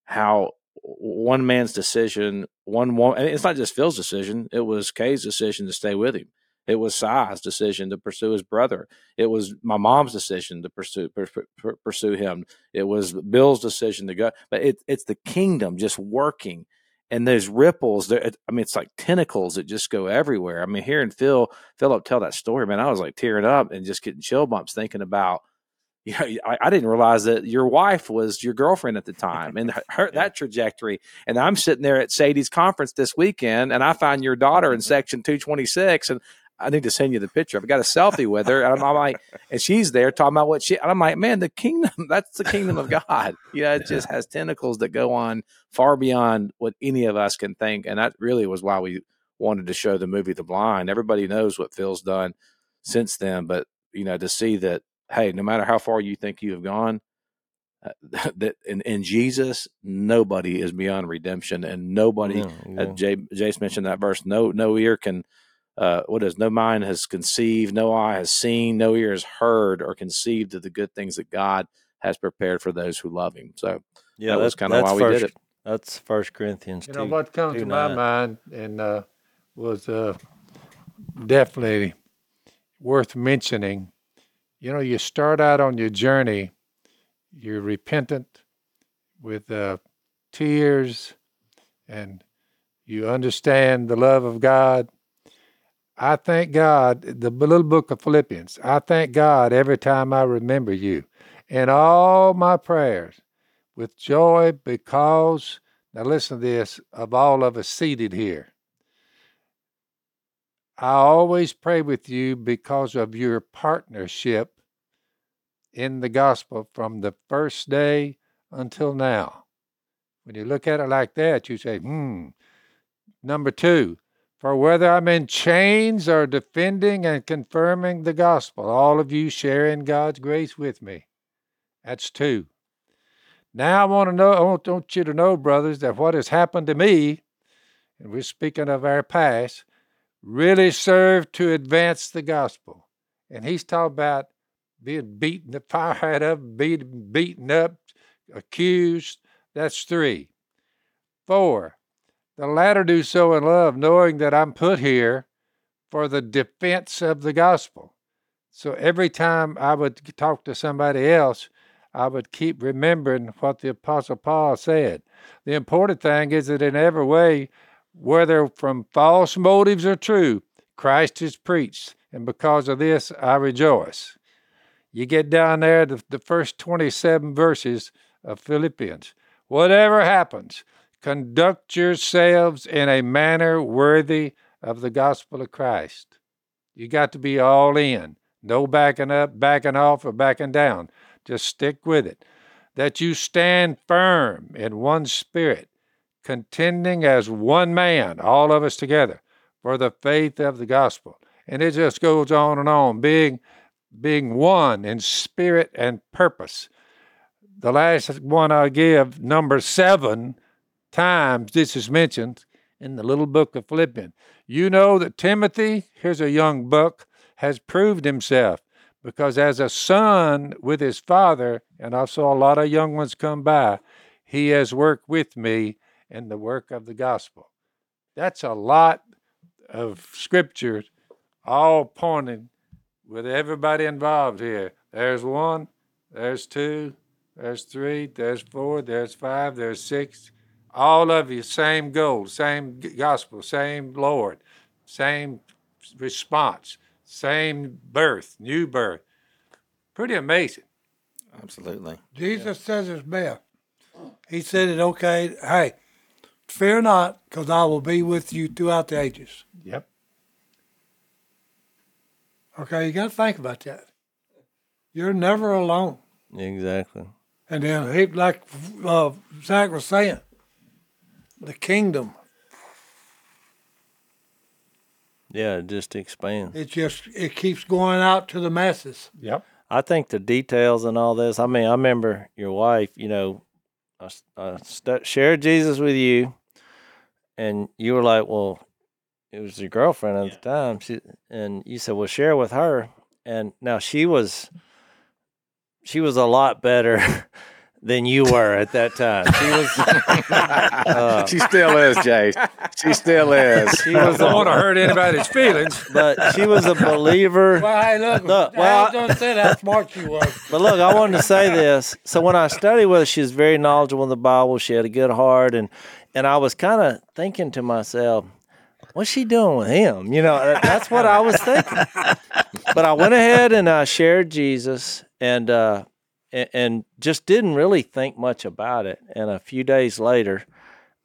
D: how one man's decision, one woman. It's not just Phil's decision. It was Kay's decision to stay with him. It was Si's decision to pursue his brother. It was my mom's decision to pursue pursue him. It was Bill's decision to go. But it, it's the kingdom just working, and those ripples. I mean, it's like tentacles that just go everywhere. I mean, hearing Phil Phillip tell that story, man, I was like tearing up and just getting chill bumps thinking about you know, I, I, didn't realize that your wife was your girlfriend at the time and her, yeah. that trajectory. And I'm sitting there at Sadie's conference this weekend and I find your daughter in mm-hmm. section 226 and I need to send you the picture. I've got a selfie with her and I'm, I'm, like, and she's there talking about what she, and I'm like, man, the kingdom, (laughs) that's the kingdom of God. You know, it just has tentacles that go on far beyond what any of us can think. And that really was why we wanted to show the movie The Blind. Everybody knows what Phil's done since then, but you know, to see that hey, no matter how far you think you have gone, uh, (laughs) that in, in, Jesus, nobody is beyond redemption, and nobody. Yeah, yeah. Uh, Jay, Jase mentioned that verse. No, no ear can. Uh, what is no mind has conceived, no eye has seen, no ear has heard or conceived of the good things that God has prepared for those who love Him. So yeah, that was kind of why
C: first,
D: we did it.
C: That's First Corinthians.
G: You know what comes to my mind and uh, was uh, definitely worth mentioning you know, you start out on your journey, you're repentant with uh, tears, and you understand the love of God. I thank God, the little book of Philippians, I thank God every time I remember you in all my prayers with joy because, now listen to this, of all of us seated here. I always pray with you because of your partnership in the gospel from the first day until now. When you look at it like that, you say, hmm. Number two, for whether I'm in chains or defending and confirming the gospel, all of you sharing God's grace with me. That's two. Now I want to know, I want, you to know, brothers, that what has happened to me, and we're speaking of our past, really served to advance the gospel. And he's talking about being beaten, the fired up, beat, beaten up, accused. That's three. Four, the latter do so in love, knowing that I'm put here for the defense of the gospel. So every time I would talk to somebody else, I would keep remembering what the Apostle Paul said. The important thing is that in every way, whether from false motives or true, Christ is preached, and because of this I rejoice. You get down there to the first 27 verses of Philippians. Whatever happens, conduct yourselves in a manner worthy of the gospel of Christ. You got to be all in. No backing up, backing off, or backing down. Just stick with it. That you stand firm in one spirit, contending as one man, all of us together, for the faith of the gospel. And it just goes on and on, being being one in spirit and purpose. The last one I give, number seven times this is mentioned in the little book of Philippians. You know that Timothy, here's a young buck, has proved himself because as a son with his father, and I saw a lot of young ones come by, he has worked with me in the work of the gospel. That's a lot of scripture, all pointing with everybody involved here. There's one, there's two, there's three, there's four, there's five, there's six. All of you, same goal, same gospel, same Lord, same response, same birth, new birth. Pretty amazing.
F: Absolutely.
E: Jesus says it's best. He said it okay. Hey, fear not, because I will be with you throughout the ages.
G: Yep.
E: Okay, you got to think about that. You're never alone.
C: Exactly.
E: And then, he, like uh, Zach was saying, the kingdom.
C: Yeah, it just expands.
E: It just it keeps going out to the masses.
G: Yep.
C: I think the details and all this. I mean, I remember your wife. You know, I, I st- shared Jesus with you, and you were like, "Well, it was your girlfriend at yeah. the time." She and you said, "Well, share with her." And now she was, she was a lot better (laughs) than you were at that time. She was. (laughs)
D: Uh, she still is, Jay. She still is.
G: She was. I don't want to hurt anybody's (laughs) feelings,
C: but she was a believer. (laughs)
E: Well, hey, look. look well, I don't say how smart she was.
C: But look, I wanted to say this. So when I studied with her, she was very knowledgeable in the Bible. She had a good heart, and and I was kind of thinking to myself. What's she doing with him? You know, that's what I was thinking. But I went ahead and I shared Jesus, and uh, and, just didn't really think much about it. And a few days later,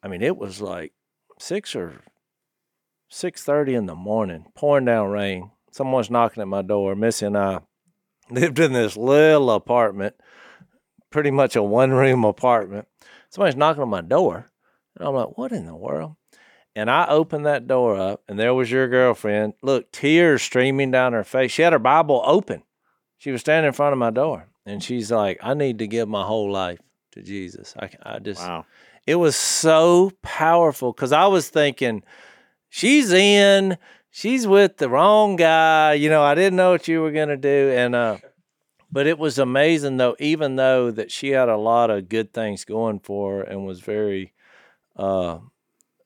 C: I mean, it was like six or six thirty in the morning, pouring down rain. Someone's knocking at my door. Missy and I (laughs) lived in this little apartment, pretty much a one room apartment. Somebody's knocking on my door. And I'm like, what in the world? And I opened that door up, and there was your girlfriend. Look, tears streaming down her face. She had her Bible open. She was standing in front of my door and she's like, I need to give my whole life to Jesus. I, I just, wow. it was so powerful because I was thinking, she's in, she's with the wrong guy. You know, I didn't know what you were going to do. And, uh, but it was amazing though, even though that she had a lot of good things going for her and was very, uh,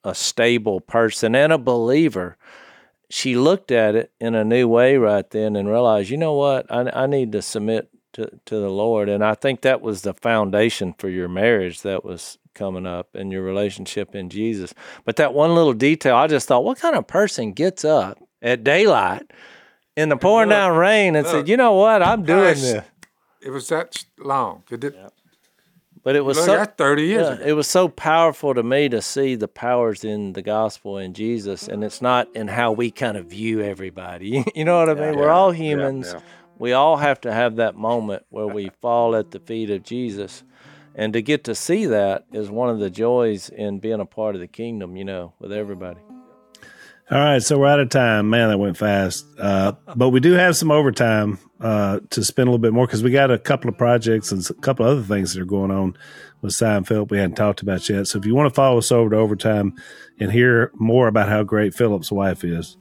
C: a stable person and a believer she looked at it in a new way right then and realized, you know what, I, I need to submit to, to the Lord. And I think that was the foundation for your marriage that was coming up and your relationship in Jesus. But that one little detail, I just thought, what kind of person gets up at daylight in the pouring look, down rain and look, said, you know what, I'm doing this?
G: It was that long. It
C: yeah. But it was look, so
G: thirty years.
C: Yeah, it was so powerful to me to see the powers in the gospel in Jesus, and it's not in how we kind of view everybody. (laughs) you know what I mean? Yeah, We're all humans we all have to have that moment where we fall at the feet of Jesus. And to get to see that is one of the joys in being a part of the kingdom, you know, with everybody.
B: All right, so we're out of time. Man, that went fast. Uh, but we do have some overtime uh, to spend a little bit more because we got a couple of projects and a couple of other things that are going on with Phillip we hadn't talked about yet. So if you want to follow us over to overtime and hear more about how great Phillip's wife is,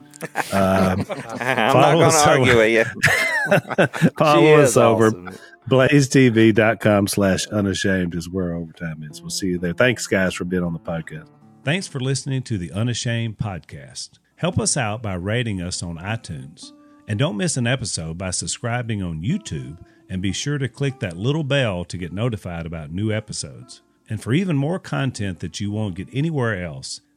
F: um, (laughs) I'm not going to argue with
B: you. (laughs) follow us over. Awesome. blazetv.com slash unashamed is where overtime is. We'll see you there. Thanks, guys, for being on the podcast.
H: Thanks for listening to the Unashamed podcast. Help us out by rating us on iTunes. And don't miss an episode by subscribing on YouTube and be sure to click that little bell to get notified about new episodes. And for even more content that you won't get anywhere else,